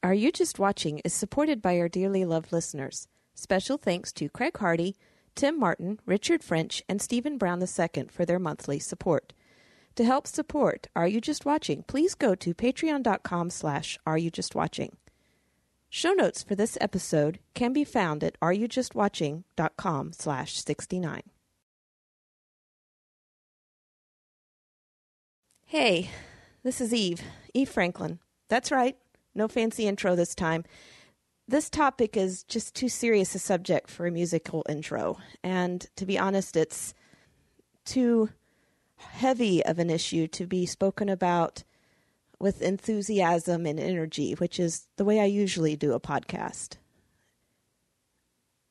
Are You Just Watching is supported by our dearly loved listeners. Special thanks to Craig Hardy, Tim Martin, Richard French, and Stephen Brown II for their monthly support. To help support Are You Just Watching, please go to patreon.com slash Are You Just Watching. Show notes for this episode can be found at areyoujustwatching.com slash 69. Hey, this is Eve, Eve Franklin. That's right, no fancy intro this time. This topic is just too serious a subject for a musical intro, and to be honest, it's too heavy of an issue to be spoken about with enthusiasm and energy, which is the way I usually do a podcast.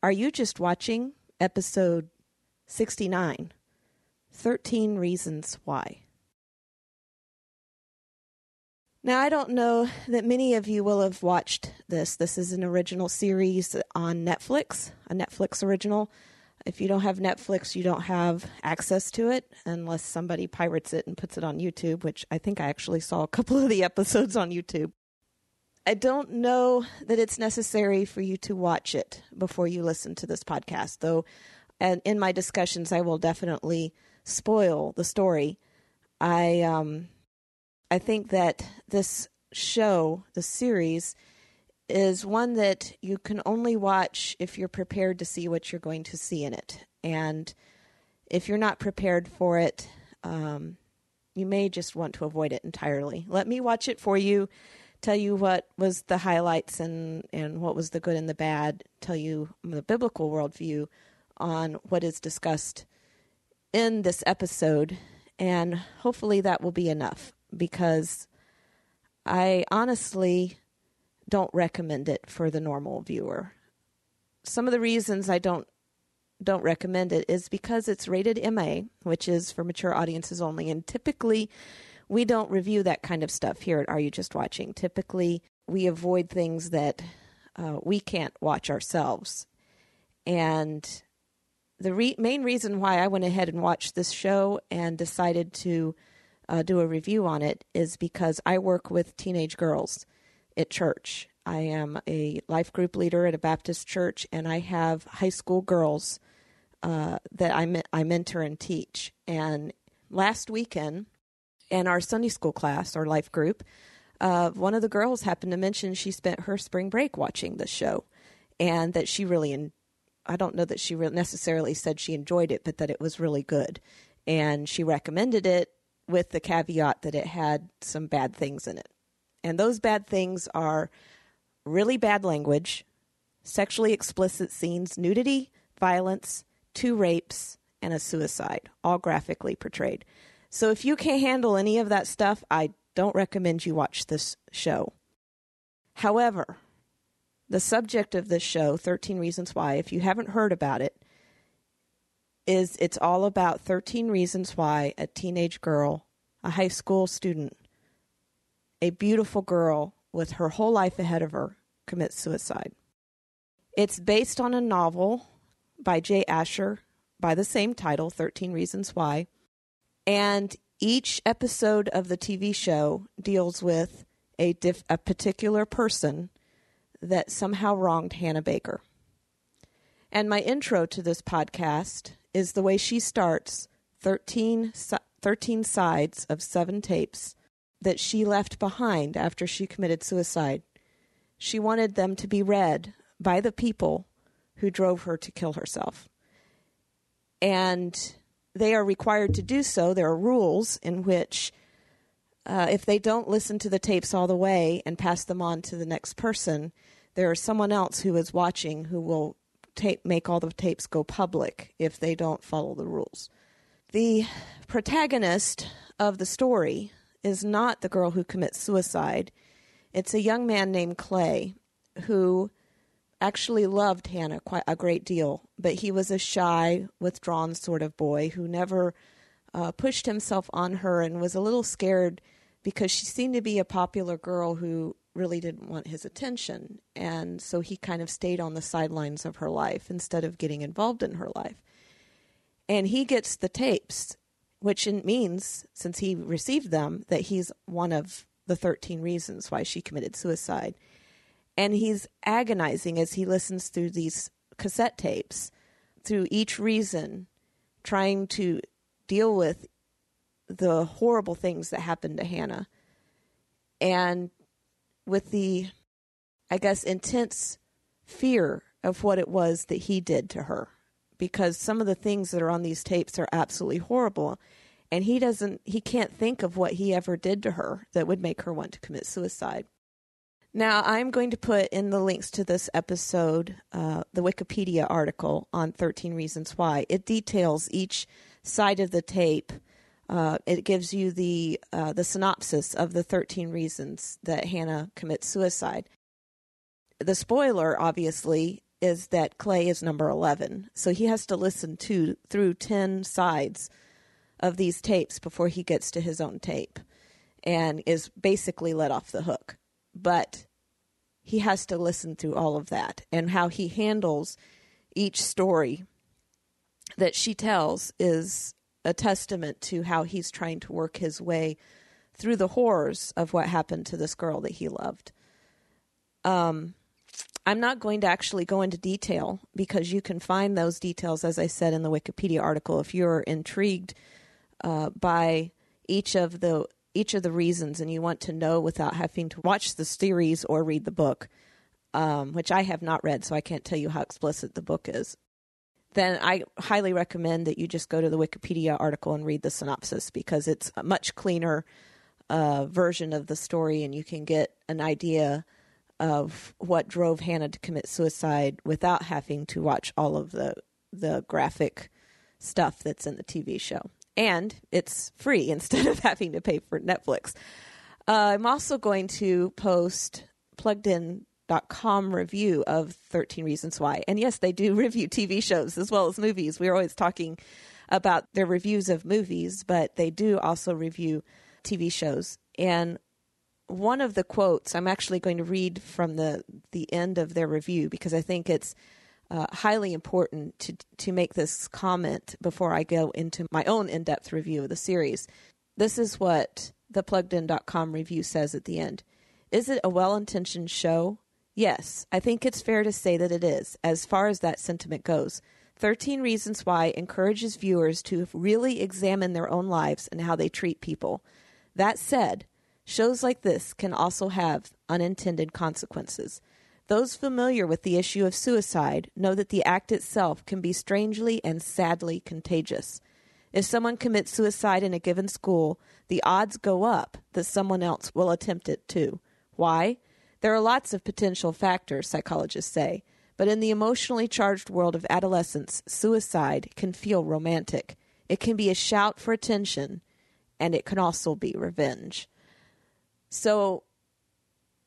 Are you just watching episode 69? 13 Reasons Why. Now, I don't know that many of you will have watched this. This is an original series on Netflix, a Netflix original. If you don't have Netflix, you don't have access to it unless somebody pirates it and puts it on YouTube, which I think I actually saw a couple of the episodes on YouTube. I don't know that it's necessary for you to watch it before you listen to this podcast, though. And in my discussions, I will definitely spoil the story. I um, I think that this show, the series, is one that you can only watch if you're prepared to see what you're going to see in it. And if you're not prepared for it, um, you may just want to avoid it entirely. Let me watch it for you, tell you what was the highlights and, and what was the good and the bad, tell you the biblical worldview on what is discussed in this episode, and hopefully that will be enough because I honestly don't recommend it for the normal viewer. Some of the reasons I don't don't recommend it is because it's rated MA, which is for mature audiences only, and typically we don't review that kind of stuff here at Are You Just Watching. Typically, we avoid things that uh, we can't watch ourselves. And the re- main reason why I went ahead and watched this show and decided to uh, do a review on it is because I work with teenage girls at church. I am a life group leader at a Baptist church, and I have high school girls uh, that I, I mentor and teach. And last weekend, in our Sunday school class, or life group, uh, one of the girls happened to mention she spent her spring break watching the show, and that she really, en- I don't know that she re- necessarily said she enjoyed it, but that it was really good. And she recommended it with the caveat that it had some bad things in it. And those bad things are really bad language, sexually explicit scenes, nudity, violence, two rapes, and a suicide, all graphically portrayed. So if you can't handle any of that stuff, I don't recommend you watch this show. However, the subject of this show, 13 Reasons Why, if you haven't heard about it, is it's all about 13 reasons why a teenage girl, a high school student, a beautiful girl with her whole life ahead of her commits suicide. It's based on a novel by Jay Asher by the same title, 13 Reasons Why. And each episode of the TV show deals with a, diff- a particular person that somehow wronged Hannah Baker. And my intro to this podcast is the way she starts 13, 13 sides of seven tapes that she left behind after she committed suicide. She wanted them to be read by the people who drove her to kill herself. And they are required to do so. There are rules in which, uh, if they don't listen to the tapes all the way and pass them on to the next person, there is someone else who is watching who will tape, make all the tapes go public if they don't follow the rules. The protagonist of the story is not the girl who commits suicide. It's a young man named Clay who actually loved Hannah quite a great deal, but he was a shy, withdrawn sort of boy who never uh, pushed himself on her and was a little scared because she seemed to be a popular girl who really didn't want his attention. And so he kind of stayed on the sidelines of her life instead of getting involved in her life. And he gets the tapes, which means, since he received them, that he's one of the 13 reasons why she committed suicide. And he's agonizing as he listens through these cassette tapes, through each reason, trying to deal with the horrible things that happened to Hannah. And with the, I guess, intense fear of what it was that he did to her. Because some of the things that are on these tapes are absolutely horrible. And he doesn't, he can't think of what he ever did to her that would make her want to commit suicide. Now, I'm going to put in the links to this episode uh, the Wikipedia article on 13 Reasons Why. It details each side of the tape. Uh, it gives you the uh, the synopsis of the 13 reasons that Hannah commits suicide. The spoiler, obviously, is that Clay is number 11, so he has to listen to through 10 sides of these tapes before he gets to his own tape, and is basically let off the hook but he has to listen through all of that and how he handles each story that she tells is a testament to how he's trying to work his way through the horrors of what happened to this girl that he loved. Um, I'm not going to actually go into detail because you can find those details, as I said in the Wikipedia article, if you're intrigued uh, by each of the each of the reasons and you want to know without having to watch the series or read the book, um, which I have not read, so I can't tell you how explicit the book is, then I highly recommend that you just go to the Wikipedia article and read the synopsis because it's a much cleaner uh, version of the story and you can get an idea of what drove Hannah to commit suicide without having to watch all of the the graphic stuff that's in the TV show and it's free instead of having to pay for Netflix. Uh, I'm also going to post pluggedin.com review of 13 Reasons Why. And yes, they do review TV shows as well as movies. We're always talking about their reviews of movies, but they do also review TV shows. And one of the quotes I'm actually going to read from the the end of their review because I think it's uh, highly important to to make this comment before I go into my own in-depth review of the series. This is what the pluggedin.com review says at the end. Is it a well-intentioned show? Yes, I think it's fair to say that it is, as far as that sentiment goes. 13 Reasons Why encourages viewers to really examine their own lives and how they treat people. That said, shows like this can also have unintended consequences. Those familiar with the issue of suicide know that the act itself can be strangely and sadly contagious. If someone commits suicide in a given school, the odds go up that someone else will attempt it too. Why? There are lots of potential factors, psychologists say, but in the emotionally charged world of adolescence, suicide can feel romantic. It can be a shout for attention, and it can also be revenge. So,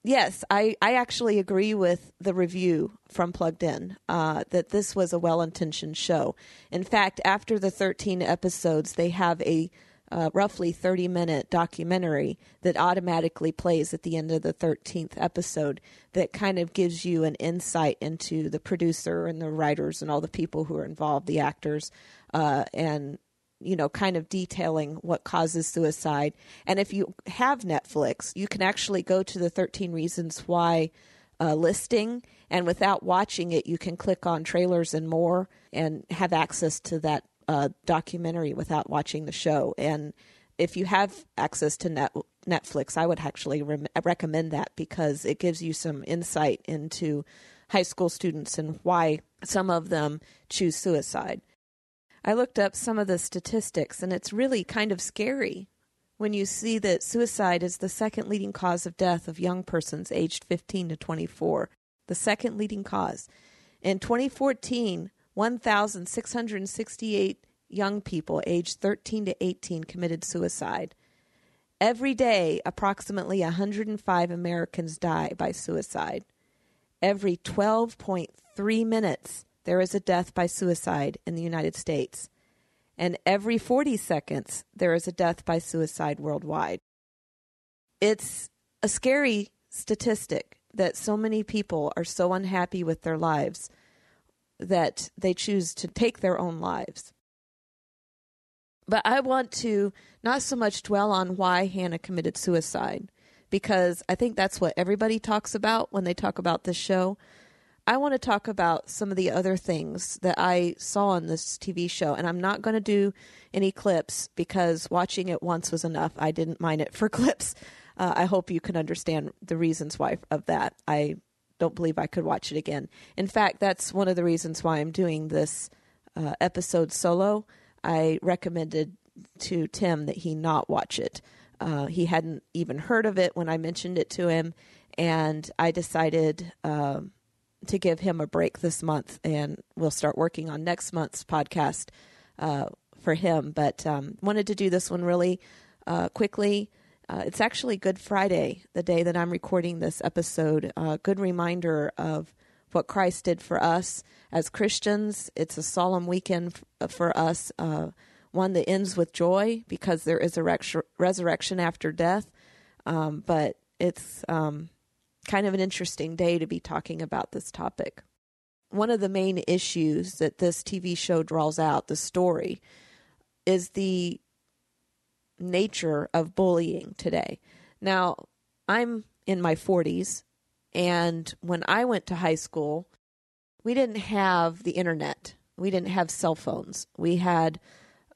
yes, I, I actually agree with the review from Plugged In uh, that this was a well intentioned show. In fact, after the 13 episodes, they have a uh, roughly 30 minute documentary that automatically plays at the end of the 13th episode that kind of gives you an insight into the producer and the writers and all the people who are involved, the actors, uh, and you know, kind of detailing what causes suicide. And if you have Netflix, you can actually go to the 13 Reasons Why uh, listing, and without watching it, you can click on trailers and more and have access to that uh, documentary without watching the show. And if you have access to net- Netflix, I would actually re- recommend that because it gives you some insight into high school students and why some of them choose suicide. I looked up some of the statistics, and it's really kind of scary when you see that suicide is the second leading cause of death of young persons aged 15 to 24. The second leading cause. In 2014, 1,668 young people aged 13 to 18 committed suicide. Every day, approximately 105 Americans die by suicide. Every 12.3 minutes, there is a death by suicide in the United States. And every 40 seconds, there is a death by suicide worldwide. It's a scary statistic that so many people are so unhappy with their lives that they choose to take their own lives. But I want to not so much dwell on why Hannah committed suicide, because I think that's what everybody talks about when they talk about this show. I want to talk about some of the other things that I saw on this TV show, and I'm not going to do any clips because watching it once was enough. I didn't mind it for clips. Uh, I hope you can understand the reasons why of that. I don't believe I could watch it again. In fact, that's one of the reasons why I'm doing this uh, episode solo. I recommended to Tim that he not watch it. Uh, he hadn't even heard of it when I mentioned it to him, and I decided. Um, to give him a break this month, and we'll start working on next month's podcast uh, for him. But um, wanted to do this one really uh, quickly. Uh, it's actually Good Friday, the day that I'm recording this episode. A good reminder of what Christ did for us as Christians. It's a solemn weekend f- uh, for us, uh, one that ends with joy because there is a resurrection after death. Um, but it's um, kind of an interesting day to be talking about this topic. One of the main issues that this TV show draws out, the story, is the nature of bullying today. Now, I'm in my 40s, and when I went to high school, we didn't have the internet. We didn't have cell phones. We had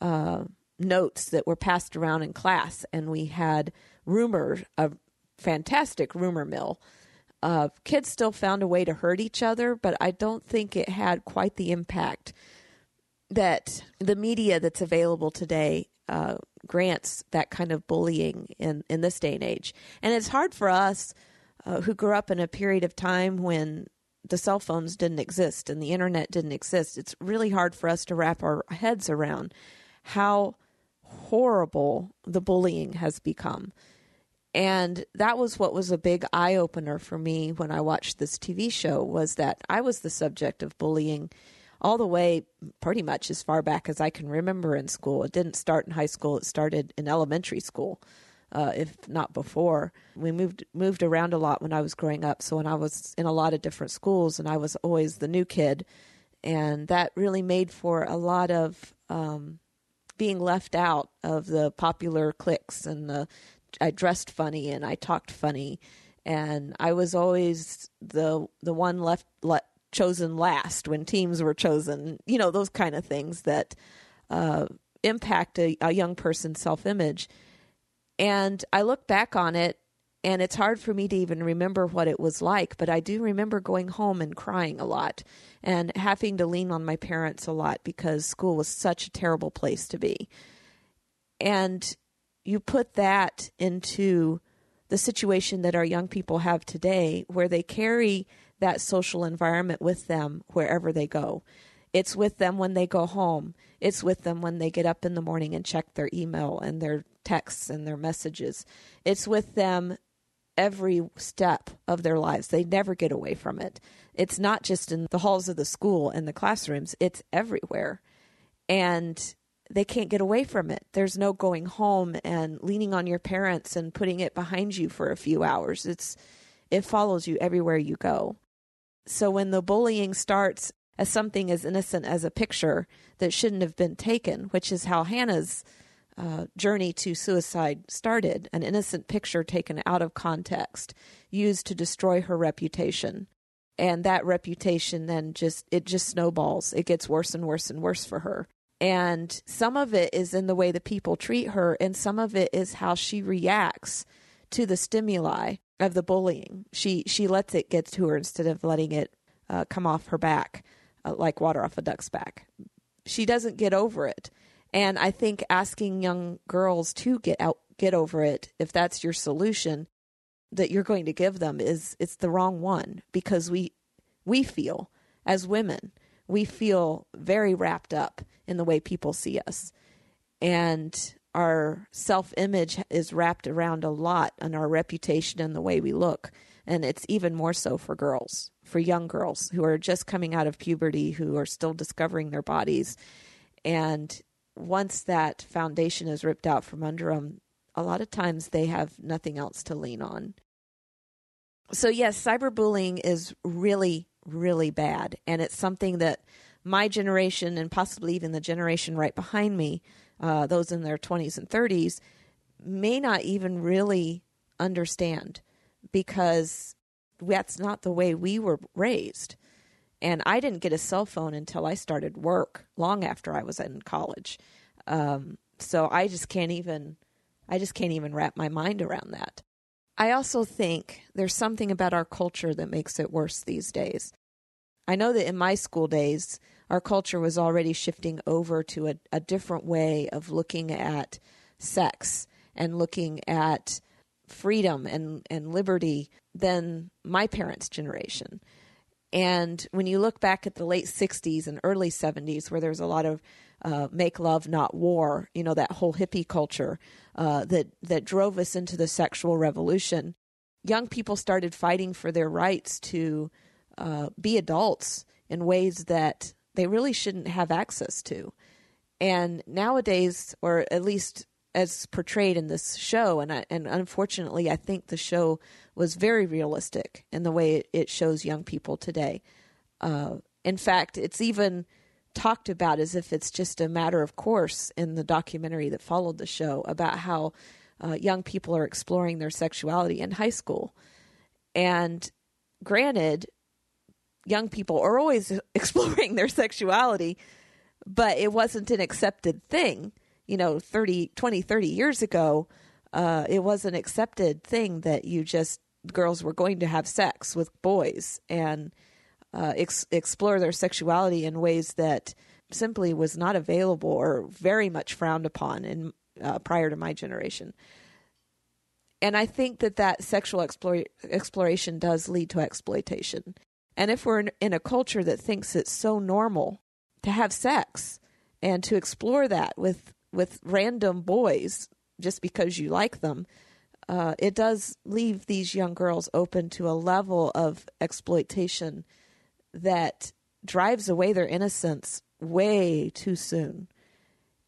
uh, notes that were passed around in class, and we had rumor a fantastic rumor mill. Uh, kids still found a way to hurt each other, but I don't think it had quite the impact that the media that's available today uh, grants that kind of bullying in, in this day and age. And it's hard for us uh, who grew up in a period of time when the cell phones didn't exist and the internet didn't exist. It's really hard for us to wrap our heads around how horrible the bullying has become. And that was what was a big eye opener for me when I watched this TV show was that I was the subject of bullying all the way pretty much as far back as I can remember in school. It didn't start in high school, it started in elementary school. Uh, if not before, we moved moved around a lot when I was growing up. So when I was in a lot of different schools, and I was always the new kid, and that really made for a lot of um, being left out of the popular cliques and the I dressed funny and I talked funny, and I was always the the one left le- chosen last when teams were chosen. You know those kind of things that uh, impact a, a young person's self image. And I look back on it, and it's hard for me to even remember what it was like. But I do remember going home and crying a lot, and having to lean on my parents a lot because school was such a terrible place to be. And you put that into the situation that our young people have today, where they carry that social environment with them wherever they go. It's with them when they go home. It's with them when they get up in the morning and check their email and their texts and their messages. It's with them every step of their lives. They never get away from it. It's not just in the halls of the school and the classrooms, it's everywhere. And they can't get away from it. There's no going home and leaning on your parents and putting it behind you for a few hours. It's it follows you everywhere you go. So when the bullying starts as something as innocent as a picture that shouldn't have been taken, which is how Hannah's uh, journey to suicide started, an innocent picture taken out of context, used to destroy her reputation. And that reputation then just it just snowballs. It gets worse and worse and worse for her. And some of it is in the way the people treat her, and some of it is how she reacts to the stimuli of the bullying. She she lets it get to her instead of letting it uh, come off her back uh, like water off a duck's back. She doesn't get over it, and I think asking young girls to get out get over it, if that's your solution that you're going to give them, is it's the wrong one because we we feel as women we feel very wrapped up in the way people see us. And our self image is wrapped around a lot on our reputation and the way we look. And it's even more so for girls, for young girls who are just coming out of puberty, who are still discovering their bodies. And once that foundation is ripped out from under them, a lot of times they have nothing else to lean on. So, yes, cyberbullying is really really bad. And it's something that my generation and possibly even the generation right behind me, uh, those in their 20s and 30s, may not even really understand because that's not the way we were raised. And I didn't get a cell phone until I started work long after I was in college. Um, so I just can't even, I just can't even wrap my mind around that. I also think there's something about our culture that makes it worse these days. I know that in my school days, our culture was already shifting over to a, a different way of looking at sex and looking at freedom and, and liberty than my parents' generation. And when you look back at the late 60s and early 70s, where there's a lot of uh, make love, not war, you know, that whole hippie culture uh, that, that drove us into the sexual revolution, young people started fighting for their rights to uh, be adults in ways that they really shouldn't have access to. And nowadays, or at least as portrayed in this show, and I, and unfortunately, I think the show was very realistic in the way it, shows young people today. Uh, in fact, it's even talked about as if it's just a matter of course in the documentary that followed the show about how uh, young people are exploring their sexuality in high school. And granted, young people are always exploring their sexuality, but it wasn't an accepted thing. You know, 30, 20, 30 years ago, uh, it was an accepted thing that you just, girls were going to have sex with boys and uh, ex- explore their sexuality in ways that simply was not available or very much frowned upon in uh, prior to my generation. And I think that that sexual explore- exploration does lead to exploitation. And if we're in, a culture that thinks it's so normal to have sex and to explore that with with random boys just because you like them, uh, it does leave these young girls open to a level of exploitation that drives away their innocence way too soon.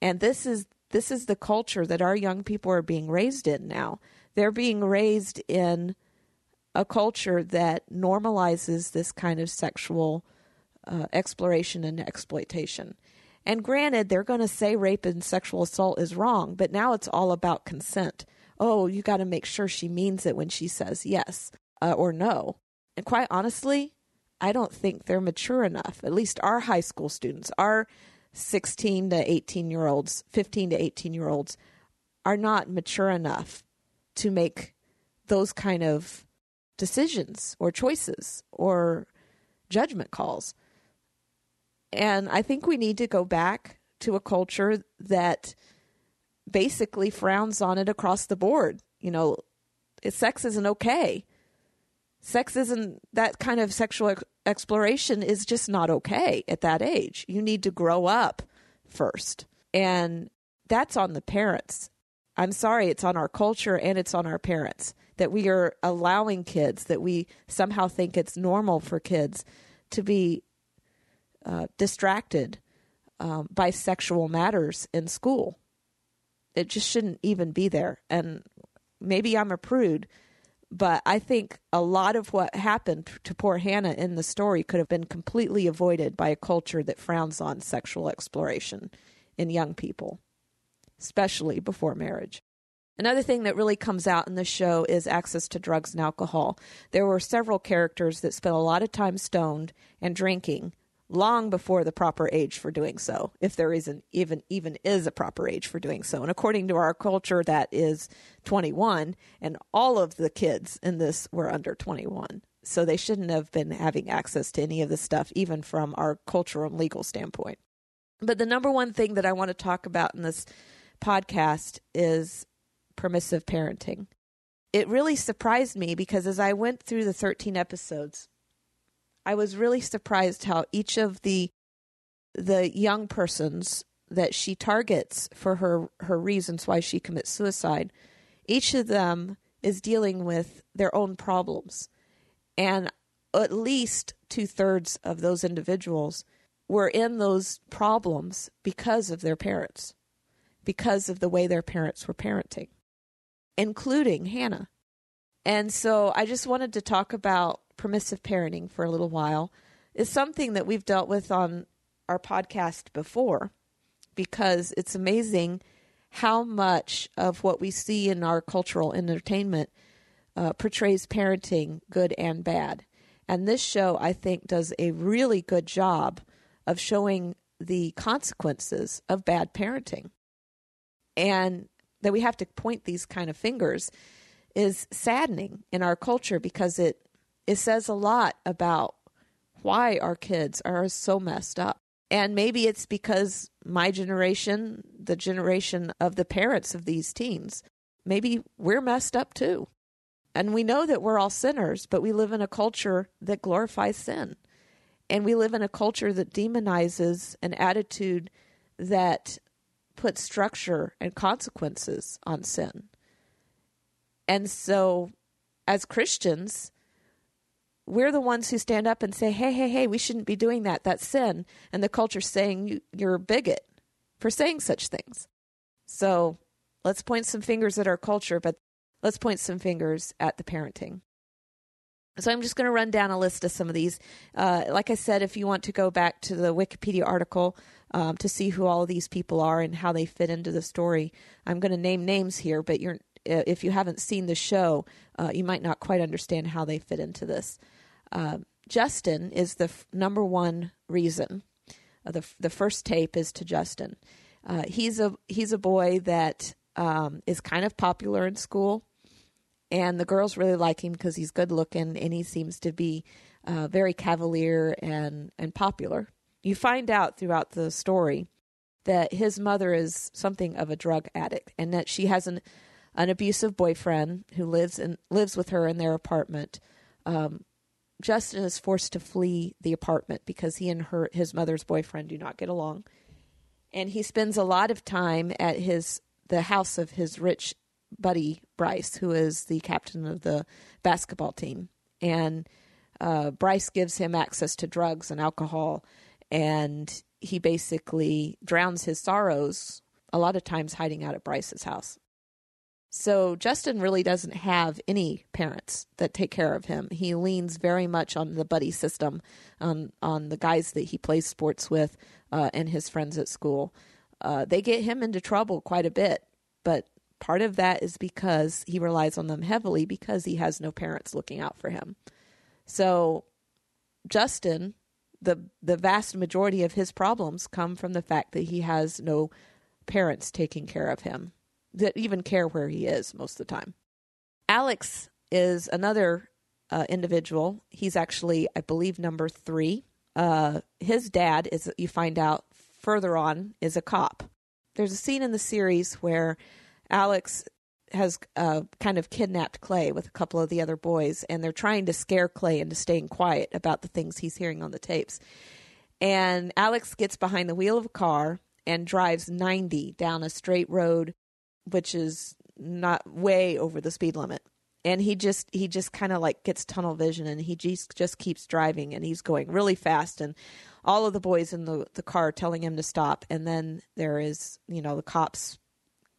And this is this is the culture that our young people are being raised in now. They're being raised in a culture that normalizes this kind of sexual uh, exploration and exploitation. And granted, they're going to say rape and sexual assault is wrong, but now it's all about consent. Oh, you got to make sure she means it when she says yes uh, or no. And quite honestly, I don't think they're mature enough. At least our high school students, our 16 to 18 year olds, 15 to 18 year olds, are not mature enough to make those kind of decisions or choices or judgment calls. And I think we need to go back to a culture that basically frowns on it across the board. You know, sex isn't okay. Sex isn't that kind of sexual ex- exploration is just not okay at that age. You need to grow up first. And that's on the parents. I'm sorry, it's on our culture and it's on our parents that we are allowing kids, that we somehow think it's normal for kids to be uh, distracted um, by sexual matters in school. It just shouldn't even be there. And maybe I'm a prude, but I think a lot of what happened to poor Hannah in the story could have been completely avoided by a culture that frowns on sexual exploration in young people, especially before marriage. Another thing that really comes out in the show is access to drugs and alcohol. There were several characters that spent a lot of time stoned and drinking long before the proper age for doing so, if there isn't even even is a proper age for doing so. And according to our culture, that is 21, and all of the kids in this were under 21. So they shouldn't have been having access to any of this stuff, even from our cultural and legal standpoint. But the number one thing that I want to talk about in this podcast is permissive parenting. It really surprised me because as I went through the 13 episodes, I was really surprised how each of the the young persons that she targets for her her reasons why she commits suicide, each of them is dealing with their own problems. And at least two thirds of those individuals were in those problems because of their parents, because of the way their parents were parenting including Hannah. And so I just wanted to talk about permissive parenting for a little while. It's something that we've dealt with on our podcast before because it's amazing how much of what we see in our cultural entertainment uh, portrays parenting, good and bad. And this show, I think, does a really good job of showing the consequences of bad parenting. And that we have to point these kind of fingers is saddening in our culture because it it says a lot about why our kids are so messed up. And maybe it's because my generation, the generation of the parents of these teens, maybe we're messed up too. And we know that we're all sinners, but we live in a culture that glorifies sin. And we live in a culture that demonizes an attitude that puts structure and consequences on sin. And so, as Christians, we're the ones who stand up and say, hey, hey, hey, we shouldn't be doing that. That's sin. And the culture's saying you're a bigot for saying such things. So let's point some fingers at our culture, but let's point some fingers at the parenting. So I'm just going to run down a list of some of these. Uh, like I said, if you want to go back to the Wikipedia article um, to see who all of these people are and how they fit into the story, I'm going to name names here. But you're, uh, if you haven't seen the show, uh, you might not quite understand how they fit into this. Uh, Justin is the f- number one reason. Uh, the the first tape is to Justin. Uh, he's a he's a boy that um, is kind of popular in school, and the girls really like him because he's good looking and he seems to be uh, very cavalier and and popular. You find out throughout the story that his mother is something of a drug addict and that she has an an abusive boyfriend who lives in lives with her in their apartment. Um, Justin is forced to flee the apartment because he and her his mother's boyfriend do not get along. And he spends a lot of time at his the house of his rich buddy Bryce, who is the captain of the basketball team. And uh, Bryce gives him access to drugs and alcohol, and he basically drowns his sorrows a lot of times hiding out at Bryce's house. So Justin really doesn't have any parents that take care of him. He leans very much on the buddy system, on the guys that he plays sports with, uh, and his friends at school. Uh, they get him into trouble quite a bit, but part of that is because he relies on them heavily because he has no parents looking out for him. So Justin, the the vast majority of his problems come from the fact that he has no parents taking care of him that even care where he is most of the time. Alex is another uh, individual. He's actually, I believe, number three. Uh, his dad is, you find out further on, is a cop. There's a scene in the series where Alex has uh, kind of kidnapped Clay with a couple of the other boys, and they're trying to scare Clay into staying quiet about the things he's hearing on the tapes. And Alex gets behind the wheel of a car and drives 90 down a straight road which is not way over the speed limit. And he just he just kind of like gets tunnel vision and he just just keeps driving and he's going really fast and all of the boys in the the car telling him to stop and then there is, you know, the cops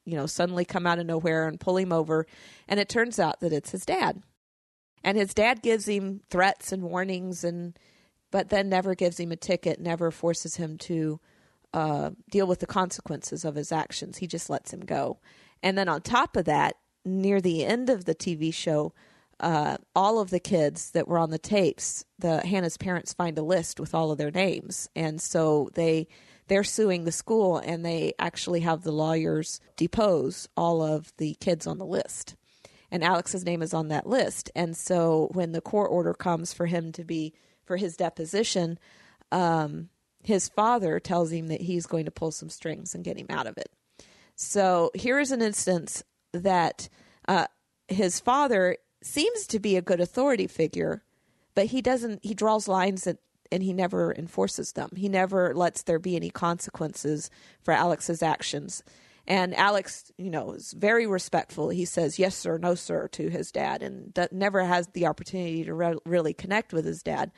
you know, suddenly come out of nowhere and pull him over and it turns out that it's his dad. And his dad gives him threats and warnings and but then never gives him a ticket, never forces him to uh, deal with the consequences of his actions. He just lets him go. And then on top of that, near the end of the TV show, uh, all of the kids that were on the tapes, the Hannah's parents find a list with all of their names, and so they they're suing the school, and they actually have the lawyers depose all of the kids on the list. And Alex's name is on that list, and so when the court order comes for him to be for his deposition, um, his father tells him that he's going to pull some strings and get him out of it. So here is an instance that uh, his father seems to be a good authority figure, but he doesn't. He draws lines that, and he never enforces them. He never lets there be any consequences for Alex's actions. And Alex, you know, is very respectful. He says yes sir, no sir to his dad, and never has the opportunity to re- really connect with his dad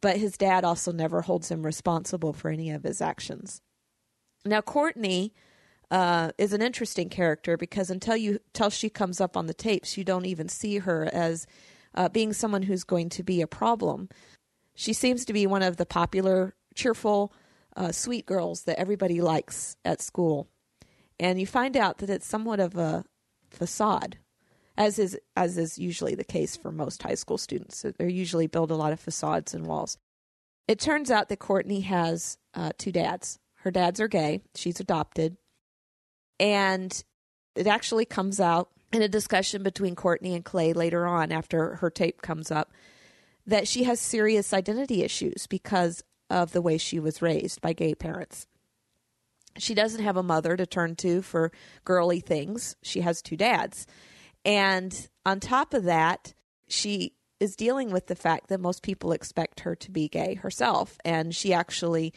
but his dad also never holds him responsible for any of his actions. Now, Courtney uh, is an interesting character because until you until she comes up on the tapes, you don't even see her as uh, being someone who's going to be a problem. She seems to be one of the popular, cheerful, uh, sweet girls that everybody likes at school, and you find out that it's somewhat of a facade. as is as is usually the case for most high school students. They usually build a lot of facades and walls. It turns out that Courtney has uh, two dads. Her dads are gay. She's adopted, and it actually comes out in a discussion between Courtney and Clay later on after her tape comes up that she has serious identity issues because of the way she was raised by gay parents. She doesn't have a mother to turn to for girly things. She has two dads. And on top of that, she is dealing with the fact that most people expect her to be gay herself. And she actually,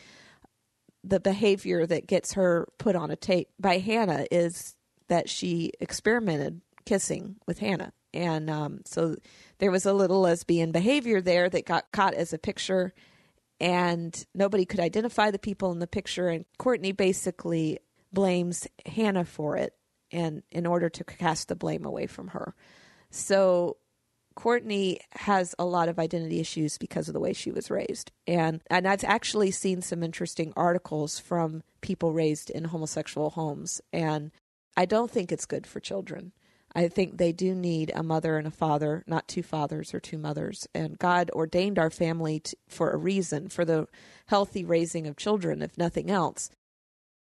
the behavior that gets her put on a tape by Hannah is that she experimented kissing with Hannah. And um, so there was a little lesbian behavior there that got caught as a picture and nobody could identify the people in the picture. And Courtney basically blames Hannah for it, and in order to cast the blame away from her. So Courtney has a lot of identity issues because of the way she was raised. And and I've actually seen some interesting articles from people raised in homosexual homes and I don't think it's good for children. I think they do need a mother and a father, not two fathers or two mothers. And God ordained our family for a reason, for the healthy raising of children, if nothing else.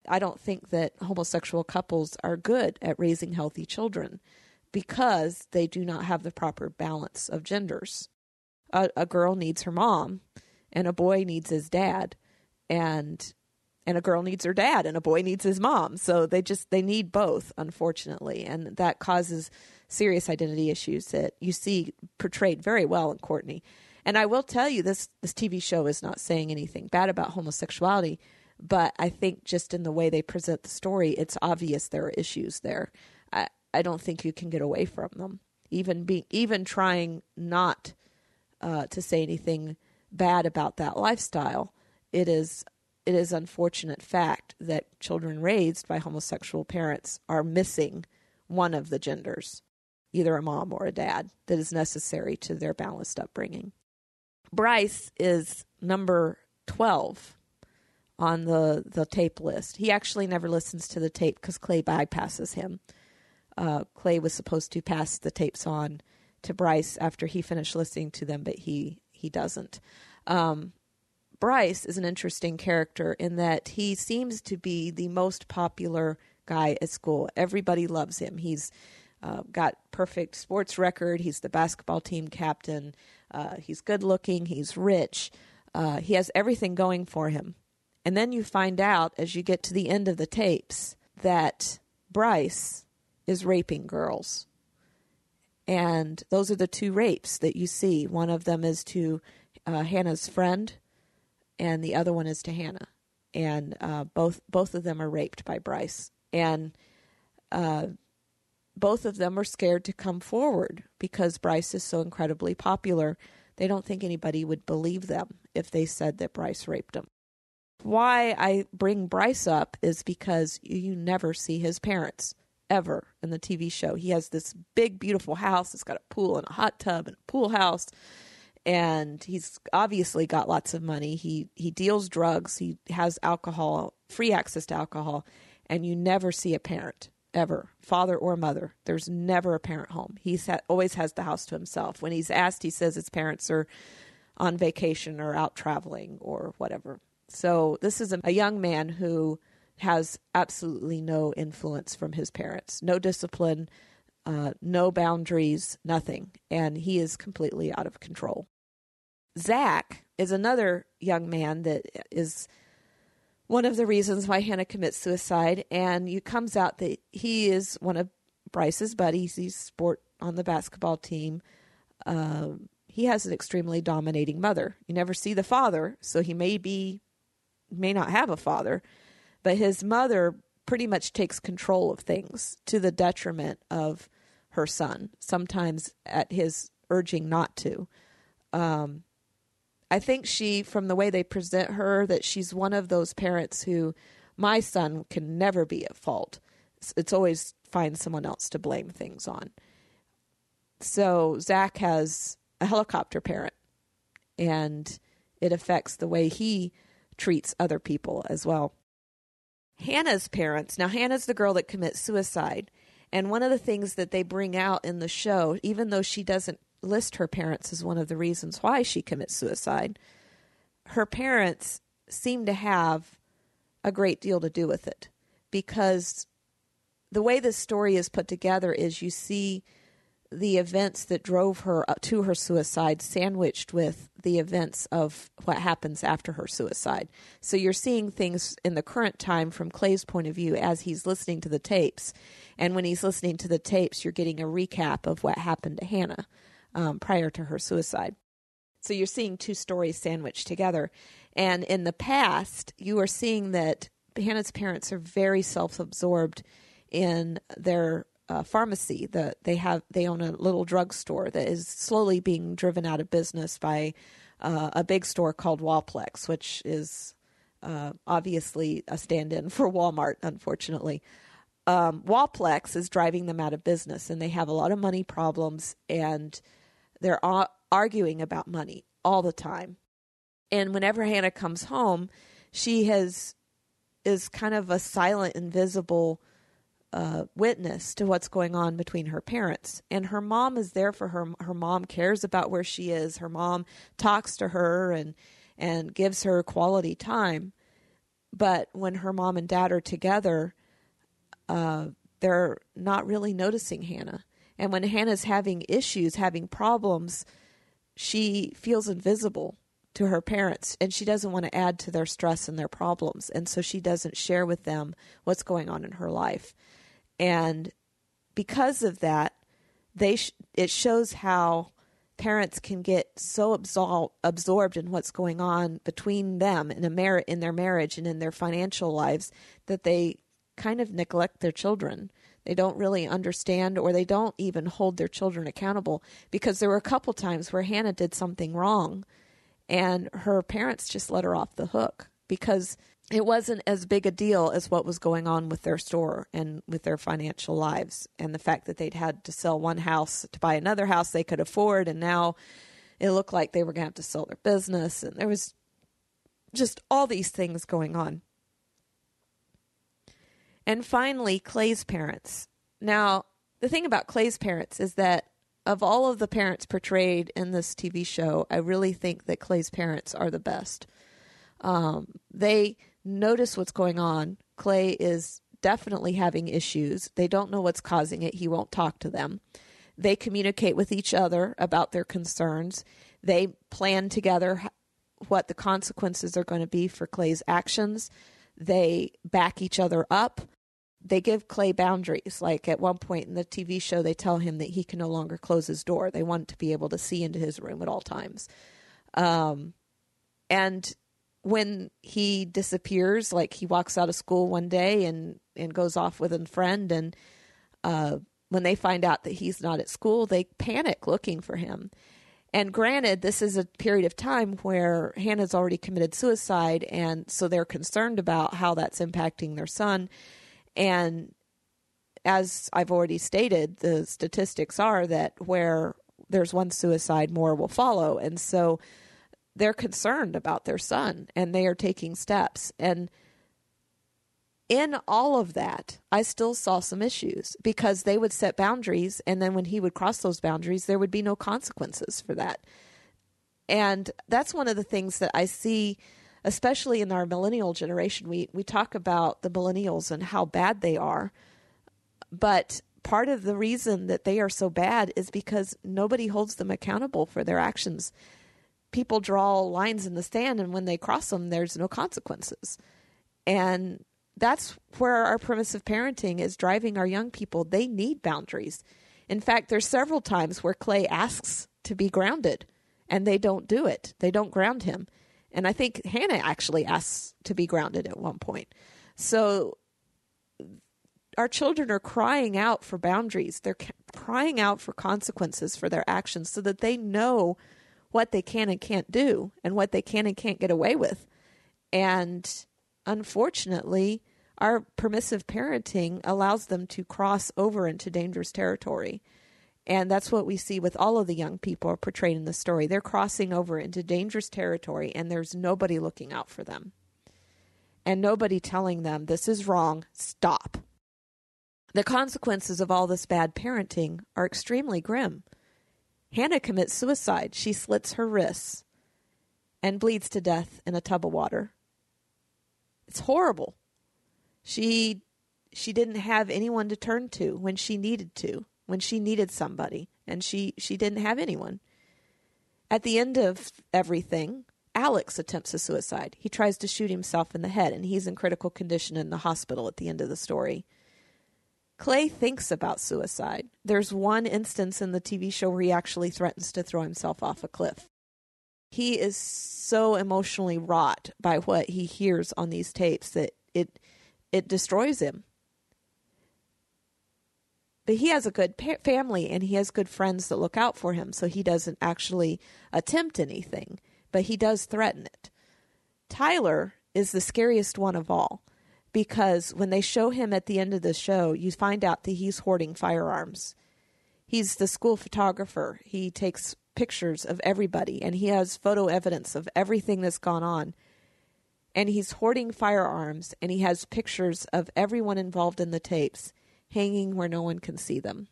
I don't think that homosexual couples are good at raising healthy children because they do not have the proper balance of genders. A, a girl needs her mom, and a boy needs his dad. And and a girl needs her dad and a boy needs his mom. So they just they need both unfortunately. And that causes serious identity issues that you see portrayed very well in courtney. And i will tell you this this tv show is not saying anything bad about homosexuality but i think just in the way they present the story it's obvious there are issues there. I i don't think you can get away from them. Even being even trying not uh, to say anything bad about that lifestyle it is it is unfortunate fact that children raised by homosexual parents are missing one of the genders, either a mom or a dad, that is necessary to their balanced upbringing. Bryce is number 12 on the, the tape list. He actually never listens to the tape because Clay bypasses him. Uh, Clay was supposed to pass the tapes on to Bryce after he finished listening to them, but he, he doesn't. Um, Bryce is an interesting character in that he seems to be the most popular guy at school. Everybody loves him. He's uh, got perfect sports record. He's the basketball team captain. Uh, he's good looking. He's rich. Uh, he has everything going for him. And then you find out as you get to the end of the tapes that Bryce is raping girls. And those are the two rapes that you see. One of them is to uh, Hannah's friend, and the other one is to Hannah, and uh, both both of them are raped by Bryce, and uh, both of them are scared to come forward because Bryce is so incredibly popular. They don't think anybody would believe them if they said that Bryce raped them. Why I bring Bryce up is because you never see his parents ever in the TV show. He has this big, beautiful house. It's got a pool and a hot tub and a pool house and he's obviously got lots of money. He he deals drugs. He has alcohol, free access to alcohol, and you never see a parent ever, father or mother. There's never a parent home. He ha- always has the house to himself. When he's asked, he says his parents are on vacation or out traveling or whatever. So this is a, a young man who has absolutely no influence from his parents, no discipline, uh, no boundaries, nothing, and he is completely out of control. Zach is another young man that is one of the reasons why Hannah commits suicide, and it comes out that he is one of Bryce's buddies. He's sport on the basketball team. Um, he has an extremely dominating mother. You never see the father, so he may be may not have a father, but his mother pretty much takes control of things to the detriment of her son. Sometimes at his urging not to. Um, I think she, from the way they present her, that she's one of those parents who my son can never be at fault. It's, it's always find someone else to blame things on. So Zach has a helicopter parent, and it affects the way he treats other people as well. Hannah's parents, now Hannah's the girl that commits suicide, And one of the things that they bring out in the show, even though she doesn't list her parents as one of the reasons why she commits suicide, her parents seem to have a great deal to do with it because the way this story is put together is you see the events that drove her to her suicide sandwiched with the events of what happens after her suicide. So you're seeing things in the current time from Clay's point of view as he's listening to the tapes. And when he's listening to the tapes, you're getting a recap of what happened to Hannah um, prior to her suicide. So you're seeing two stories sandwiched together. And in the past, you are seeing that Hannah's parents are very self absorbed in their uh, pharmacy. The, they have they own a little drugstore that is slowly being driven out of business by uh, a big store called Walplex, which is uh, obviously a stand-in for Walmart, unfortunately. Um, Walplex is driving them out of business, and they have a lot of money problems, and they're arguing about money all the time. And whenever Hannah comes home, she has is kind of a silent, invisible uh, witness to what's going on between her parents. And her mom is there for her. Her mom cares about where she is. Her mom talks to her and and gives her quality time. But when her mom and dad are together, uh, they're not really noticing Hannah. And when Hannah's having issues, having problems, she feels invisible to her parents and she doesn't want to add to their stress and their problems. And so she doesn't share with them what's going on in her life and because of that, they sh- it shows how parents can get so absol- absorbed in what's going on between them in a mar- in their marriage and in their financial lives that they kind of neglect their children. They don't really understand or they don't even hold their children accountable because there were a couple times where Hannah did something wrong and her parents just let her off the hook because it wasn't as big a deal as what was going on with their store and with their financial lives and the fact that they'd had to sell one house to buy another house they could afford and now it looked like they were going to have to sell their business and there was just all these things going on and finally clay's parents now the thing about clay's parents is that of all of the parents portrayed in this tv show i really think that clay's parents are the best um, they notice what's going on. Clay is definitely having issues. They don't know what's causing it. He won't talk to them. They communicate with each other about their concerns. They plan together what the consequences are going to be for Clay's actions. They back each other up. They give Clay boundaries. Like at one point in the TV show, they tell him that he can no longer close his door. They want to be able to see into his room at all times. Um, and when he disappears, like he walks out of school one day and, and goes off with a friend, and uh, when they find out that he's not at school, they panic looking for him. And granted, this is a period of time where Hannah's already committed suicide, and so they're concerned about how that's impacting their son. And as I've already stated, the statistics are that where there's one suicide, more will follow. And so they're concerned about their son and they are taking steps. And in all of that, I still saw some issues because they would set boundaries, and then when he would cross those boundaries, there would be no consequences for that. And that's one of the things that I see, especially in our millennial generation. We, we talk about the millennials and how bad they are, but part of the reason that they are so bad is because nobody holds them accountable for their actions people draw lines in the sand, and when they cross them there's no consequences and that's where our permissive parenting is driving our young people. They need boundaries. In fact there's several times where clay asks to be grounded and they don't do it. They don't ground him. And i think hannah actually asks to be grounded at one point. So our children are crying out for boundaries. They're crying out for consequences for their actions so that they know what they can and can't do and what they can and can't get away with. And unfortunately, our permissive parenting allows them to cross over into dangerous territory. And that's what we see with all of the young people portrayed in the story. They're crossing over into dangerous territory, and there's nobody looking out for them. And nobody telling them, this is wrong, stop. The consequences of all this bad parenting are extremely grim. Hannah commits suicide. She slits her wrists and bleeds to death in a tub of water. It's horrible. She she didn't have anyone to turn to when she needed to, when she needed somebody, and she she didn't have anyone. At the end of everything, Alex attempts a suicide. He tries to shoot himself in the head, and he's in critical condition in the hospital at the end of the story. Clay thinks about suicide. There's one instance in the TV show where he actually threatens to throw himself off a cliff. He is so emotionally wrought by what he hears on these tapes that it it destroys him. But he has a good pa- family and he has good friends that look out for him, so he doesn't actually attempt anything but he does threaten it. Tyler is the scariest one of all because when they show him at the end of the show, you find out that he's hoarding firearms. He's the school photographer. He takes pictures of everybody and he has photo evidence of everything that's gone on. And he's hoarding firearms and he has pictures of everyone involved in the tapes hanging where no one can see them.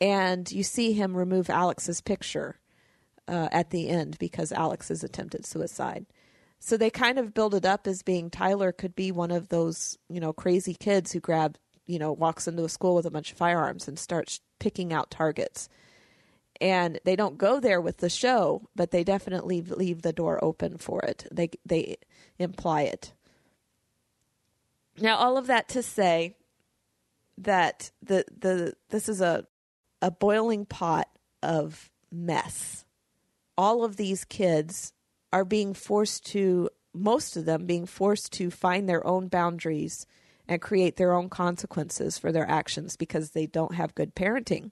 And you see him remove Alex's picture uh, at the end because Alex has attempted suicide. So they kind of build it up as being Tyler could be one of those, you know, crazy kids who grab, you know, walks into a school with a bunch of firearms and starts picking out targets. And they don't go there with the show, but they definitely leave the door open for it. They they imply it. Now, all of that to say that the the this is a a boiling pot of mess all of these kids are being forced to, most of them being forced to find their own boundaries and create their own consequences for their actions because they don't have good parenting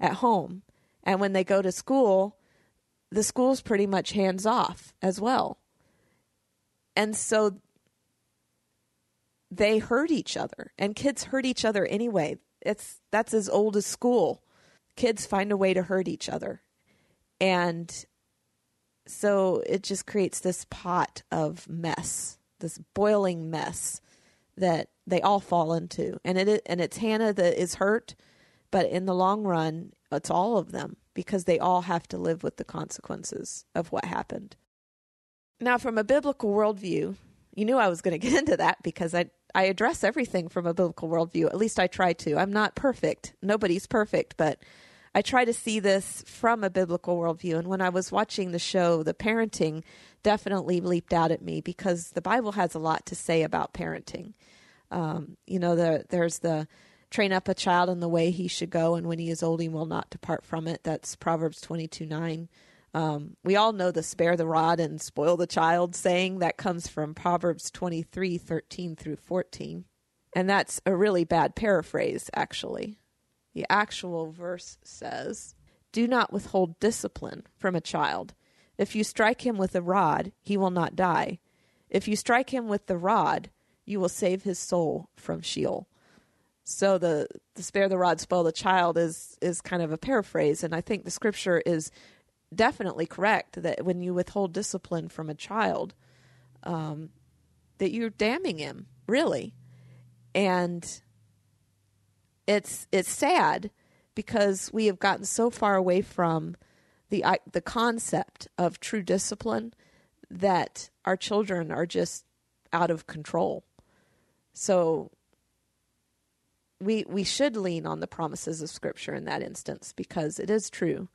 at home. And when they go to school, the school's pretty much hands off as well. And so they hurt each other and kids hurt each other anyway. It's that's as old as school. Kids find a way to hurt each other and so it just creates this pot of mess, this boiling mess that they all fall into. And it and it's Hannah that is hurt, but in the long run, it's all of them because they all have to live with the consequences of what happened. Now, from a biblical worldview, you knew I was going to get into that because I I address everything from a biblical worldview. At least I try to. I'm not perfect. Nobody's perfect, but I try to see this from a biblical worldview. And when I was watching the show, the parenting definitely leaped out at me because the Bible has a lot to say about parenting. Um, you know, the, there's the train up a child in the way he should go, and when he is old, he will not depart from it. That's Proverbs 22 9. Um, we all know the spare the rod and spoil the child saying that comes from Proverbs 23 13 through 14. And that's a really bad paraphrase, actually. The actual verse says, Do not withhold discipline from a child. If you strike him with a rod, he will not die. If you strike him with the rod, you will save his soul from Sheol. So the, the spare the rod, spoil the child is is kind of a paraphrase, and I think the scripture is definitely correct that when you withhold discipline from a child, um, that you're damning him, really. And it's it's sad because we have gotten so far away from the the concept of true discipline that our children are just out of control. So we we should lean on the promises of scripture in that instance because it is true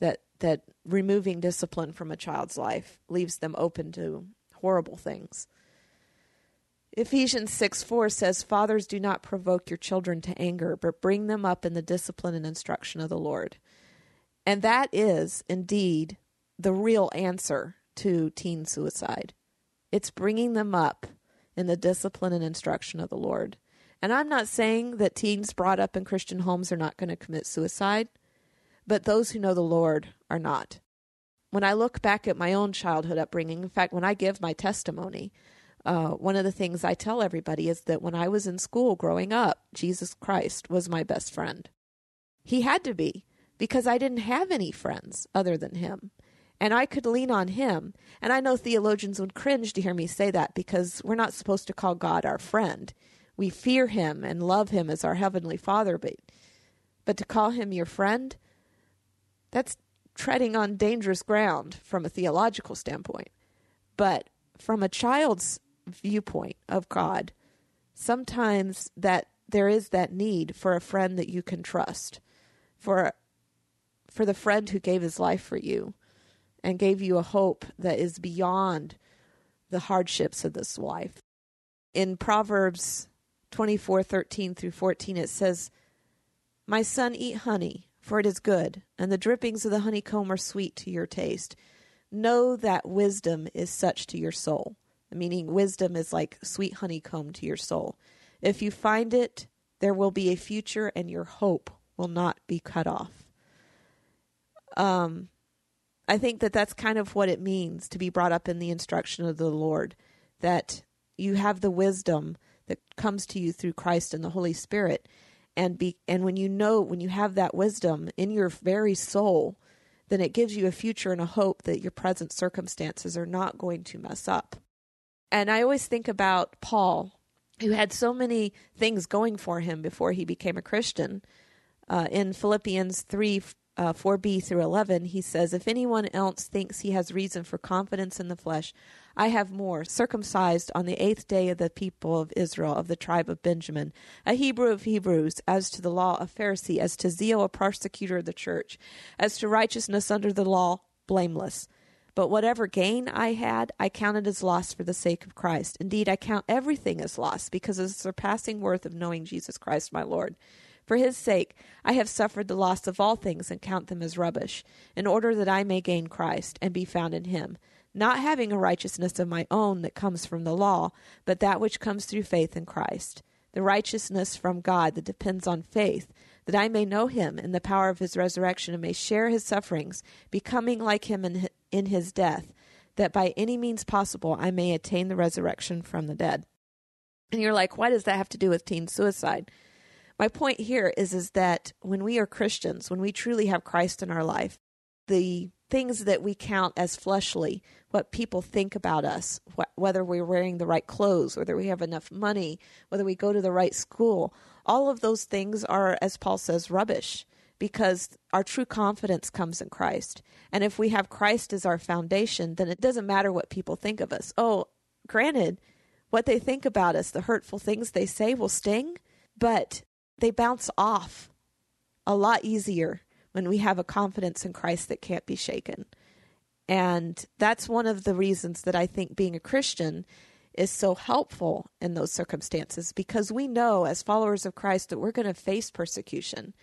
that that removing discipline from a child's life leaves them open to horrible things. Ephesians 6 4 says, Fathers, do not provoke your children to anger, but bring them up in the discipline and instruction of the Lord. And that is indeed the real answer to teen suicide. It's bringing them up in the discipline and instruction of the Lord. And I'm not saying that teens brought up in Christian homes are not going to commit suicide, but those who know the Lord are not. When I look back at my own childhood upbringing, in fact, when I give my testimony, uh, one of the things I tell everybody is that when I was in school growing up, Jesus Christ was my best friend. He had to be because I didn't have any friends other than him. And I could lean on him. And I know theologians would cringe to hear me say that because we're not supposed to call God our friend. We fear him and love him as our heavenly father, but but to call him your friend, that's treading on dangerous ground from a theological standpoint. But from a child's viewpoint of God, sometimes that there is that need for a friend that you can trust, for for the friend who gave his life for you and gave you a hope that is beyond the hardships of this life. In Proverbs 24:13 through 14 it says, "My son, eat honey, for it is good, and the drippings of the honeycomb are sweet to your taste. Know that wisdom is such to your soul." Meaning wisdom is like sweet honeycomb to your soul. If you find it, there will be a future and your hope will not be cut off. Um I think that that's kind of what it means to be brought up in the instruction of the Lord, that you have the wisdom that comes to you through Christ and the Holy Spirit, and be and when you know when you have that wisdom in your very soul, then it gives you a future and a hope that your present circumstances are not going to mess up. And I always think about Paul, who had so many things going for him before he became a Christian. Uh, in Philippians 3 uh, 4b through 11, he says, If anyone else thinks he has reason for confidence in the flesh, I have more, circumcised on the eighth day of the people of Israel, of the tribe of Benjamin, a Hebrew of Hebrews, as to the law, a Pharisee, as to zeal, a persecutor of the church, as to righteousness under the law, blameless. But whatever gain I had, I counted as loss for the sake of Christ. Indeed, I count everything as loss because of the surpassing worth of knowing Jesus Christ my Lord for his sake, I have suffered the loss of all things and count them as rubbish, in order that I may gain Christ and be found in him, not having a righteousness of my own that comes from the law, but that which comes through faith in Christ, the righteousness from God that depends on faith, that I may know him in the power of his resurrection and may share his sufferings, becoming like him in, his death, that by any means possible I may attain the resurrection from the dead. And you're like, why does that have to do with teen suicide? my point here is is that when we are Christians, when we truly have Christ in our life, the things that we count as fleshly, what people think about us, wh- whether we're wearing the right clothes, whether we have enough money, whether we go to the right school, all of those things are, as Paul says, rubbish because our true confidence comes in Christ. And if we have Christ as our foundation, then it doesn't matter what people think of us. Oh, granted, what they think about us, the hurtful things they say will sting, but they bounce off a lot easier when we have a confidence in Christ that can't be shaken. And that's one of the reasons that I think being a Christian is so helpful in those circumstances because we know as followers of Christ that we're going to face persecution.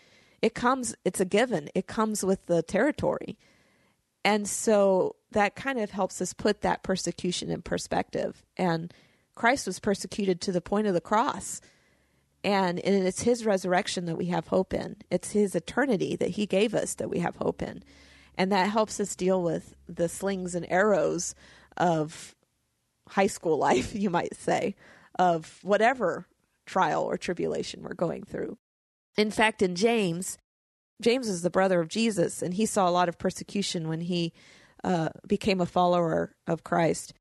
It comes, it's a given, it comes with the territory. And so that kind of helps us put that persecution in perspective. And Christ was persecuted to the point of the cross. And, and it's his resurrection that we have hope in. It's his eternity that he gave us that we have hope in. And that helps us deal with the slings and arrows of high school life, you might say, of whatever trial or tribulation we're going through. In fact, in James, James is the brother of Jesus, and he saw a lot of persecution when he uh, became a follower of Christ.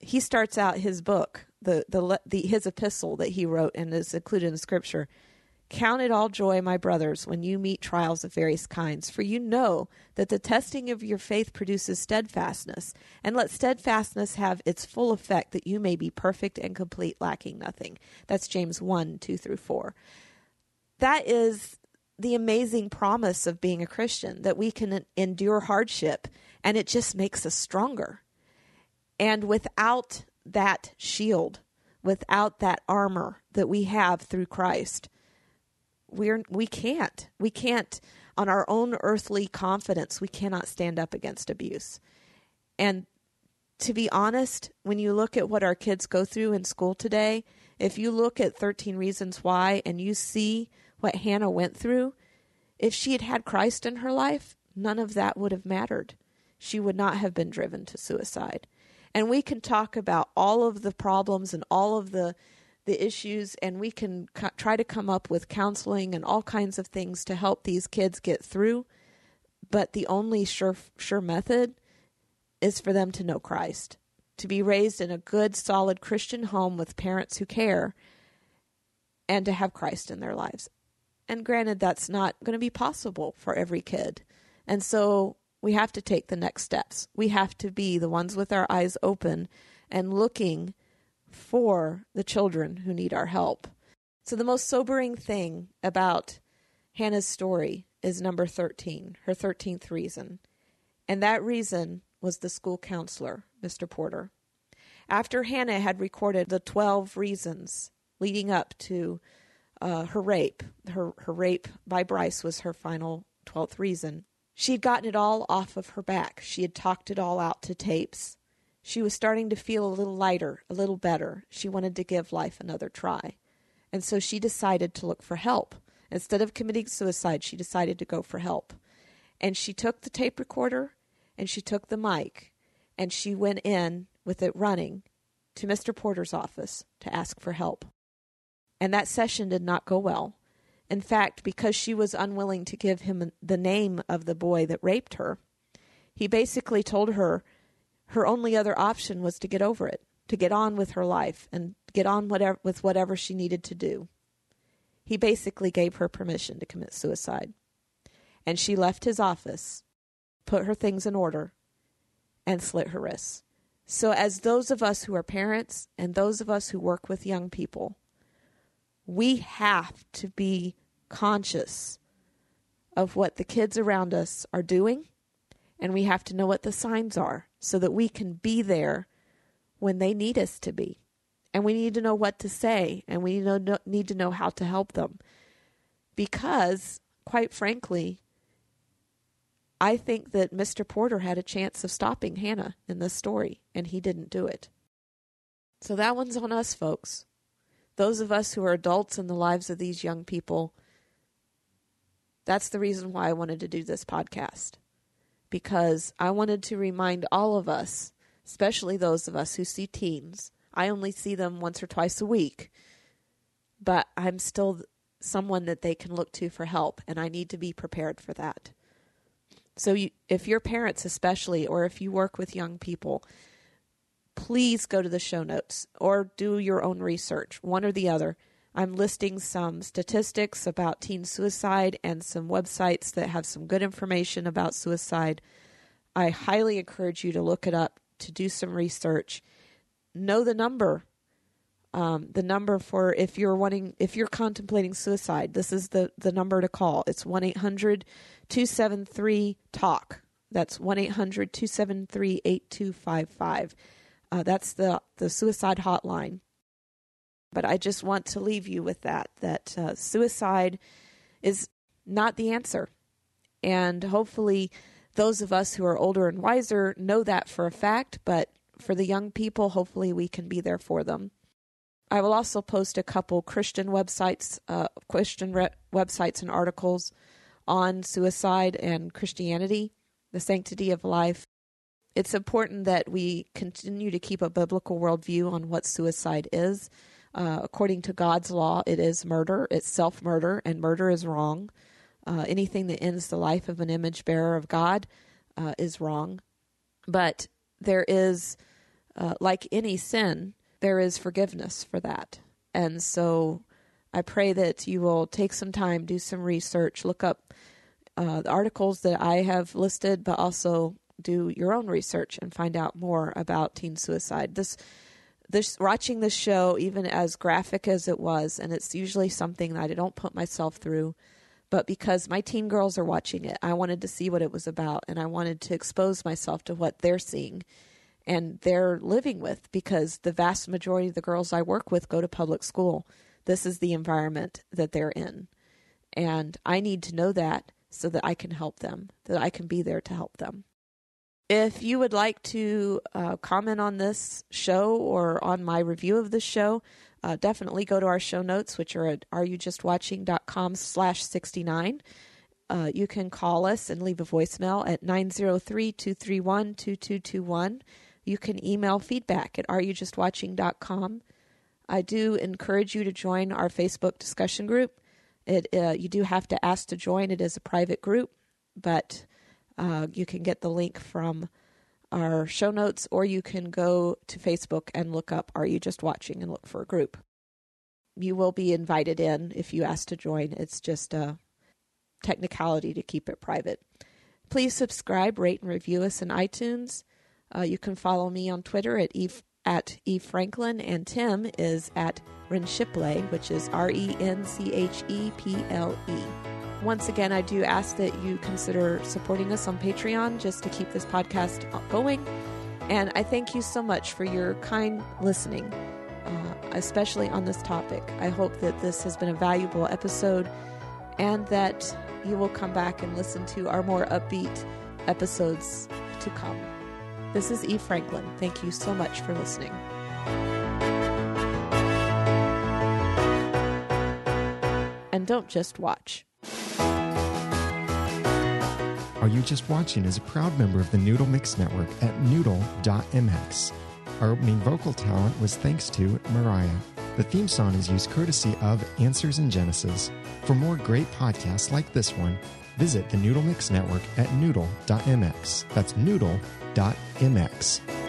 He starts out his book the, the the his epistle that he wrote and is included in scripture. Count it all joy, my brothers, when you meet trials of various kinds, for you know that the testing of your faith produces steadfastness, and let steadfastness have its full effect, that you may be perfect and complete, lacking nothing. That's James 1 2 through 4. That is the amazing promise of being a Christian, that we can endure hardship, and it just makes us stronger. And without that shield, without that armor that we have through Christ, we're we can't. We can't on our own earthly confidence, we cannot stand up against abuse. And to be honest, when you look at what our kids go through in school today, if you look at 13 Reasons Why and you see what Hannah went through, if she had had Christ in her life, none of that would have mattered. She would not have been driven to suicide and we can talk about all of the problems and all of the the issues and we can co- try to come up with counseling and all kinds of things to help these kids get through but the only sure sure method is for them to know Christ to be raised in a good solid Christian home with parents who care and to have Christ in their lives. And granted, that's not going to be possible for every kid. And so we have to take the next steps. We have to be the ones with our eyes open and looking for the children who need our help. So, the most sobering thing about Hannah's story is number 13, her 13th reason. And that reason was the school counselor, Mr. Porter. After Hannah had recorded the 12 reasons leading up to uh, her rape, her, her rape by Bryce was her final 12th reason. She had gotten it all off of her back. She had talked it all out to tapes. She was starting to feel a little lighter, a little better. She wanted to give life another try. And so she decided to look for help. Instead of committing suicide, she decided to go for help. And she took the tape recorder and she took the mic and she went in with it running to Mr. Porter's office to ask for help. And that session did not go well. In fact, because she was unwilling to give him the name of the boy that raped her, he basically told her her only other option was to get over it, to get on with her life and get on whatever, with whatever she needed to do. He basically gave her permission to commit suicide. And she left his office, put her things in order, and slit her wrists. So, as those of us who are parents and those of us who work with young people, we have to be conscious of what the kids around us are doing, and we have to know what the signs are so that we can be there when they need us to be. And we need to know what to say, and we need to know how to help them. Because, quite frankly, I think that Mr. Porter had a chance of stopping Hannah in this story, and he didn't do it. So that one's on us, folks. Those of us who are adults in the lives of these young people that's the reason why I wanted to do this podcast. Because I wanted to remind all of us, especially those of us who see teens, I only see them once or twice a week, but I'm still someone that they can look to for help, and I need to be prepared for that. So, you, if you're parents, especially, or if you work with young people, please go to the show notes or do your own research, one or the other I'm listing some statistics about teen suicide and some websites that have some good information about suicide. I highly encourage you to look it up, to do some research, know the number. Um, the number for if you're wanting if you're contemplating suicide this is the the number to call it's 1-800-273 talk that's 1-800-273-8255 uh, that's the the suicide hotline but I just want to leave you with that that uh, suicide is not the answer. And hopefully, those of us who are older and wiser know that for a fact, but for the young people, hopefully, we can be there for them. I will also post a couple Christian websites, uh, Christian re- websites and articles on suicide and Christianity, the sanctity of life. It's important that we continue to keep a biblical worldview on what suicide is uh, according to God's law, it is murder. It's self murder, and murder is wrong. Uh, anything that ends the life of an image bearer of God uh, is wrong. But there is, uh, like any sin, there is forgiveness for that. And so I pray that you will take some time, do some research, look up uh, the articles that I have listed, but also do your own research and find out more about teen suicide. This this watching this show, even as graphic as it was, and it's usually something that I don't put myself through, but because my teen girls are watching it, I wanted to see what it was about, and I wanted to expose myself to what they're seeing and they're living with because the vast majority of the girls I work with go to public school. This is the environment that they're in. And I need to know that so that I can help them, that I can be there to help them. If you would like to uh, comment on this show or on my review of this show, uh, definitely go to our show notes, which are at areyoujustwatching.com slash 69. Uh, you can call us and leave a voicemail at 903-231-2221. You can email feedback at areyoujustwatching.com. I do encourage you to join our Facebook discussion group. It uh, you do have to ask to join. It is a private group, but uh, you can get the link from our show notes, or you can go to Facebook and look up Are You Just Watching and look for a group. you will be invited in if you ask to join. It's just a technicality to keep it private. Please subscribe, rate, and review us in iTunes. Uh, you can follow me on Twitter at e at e franklin, and Tim is at Rencheple, which is R E N C H E P L E. Once again, I do ask that you consider supporting us on Patreon just to keep this podcast going. And I thank you so much for your kind listening, uh, especially on this topic. I hope that this has been a valuable episode and that you will come back and listen to our more upbeat episodes to come. This is Eve Franklin. Thank you so much for listening. And don't just watch. Are You Just Watching is a proud member of the Noodle Mix Network at noodle.mx. Our opening vocal talent was thanks to Mariah. The theme song is used courtesy of Answers in Genesis. For more great podcasts like this one, visit the Noodle Mix Network at noodle.mx. That's noodle.mx.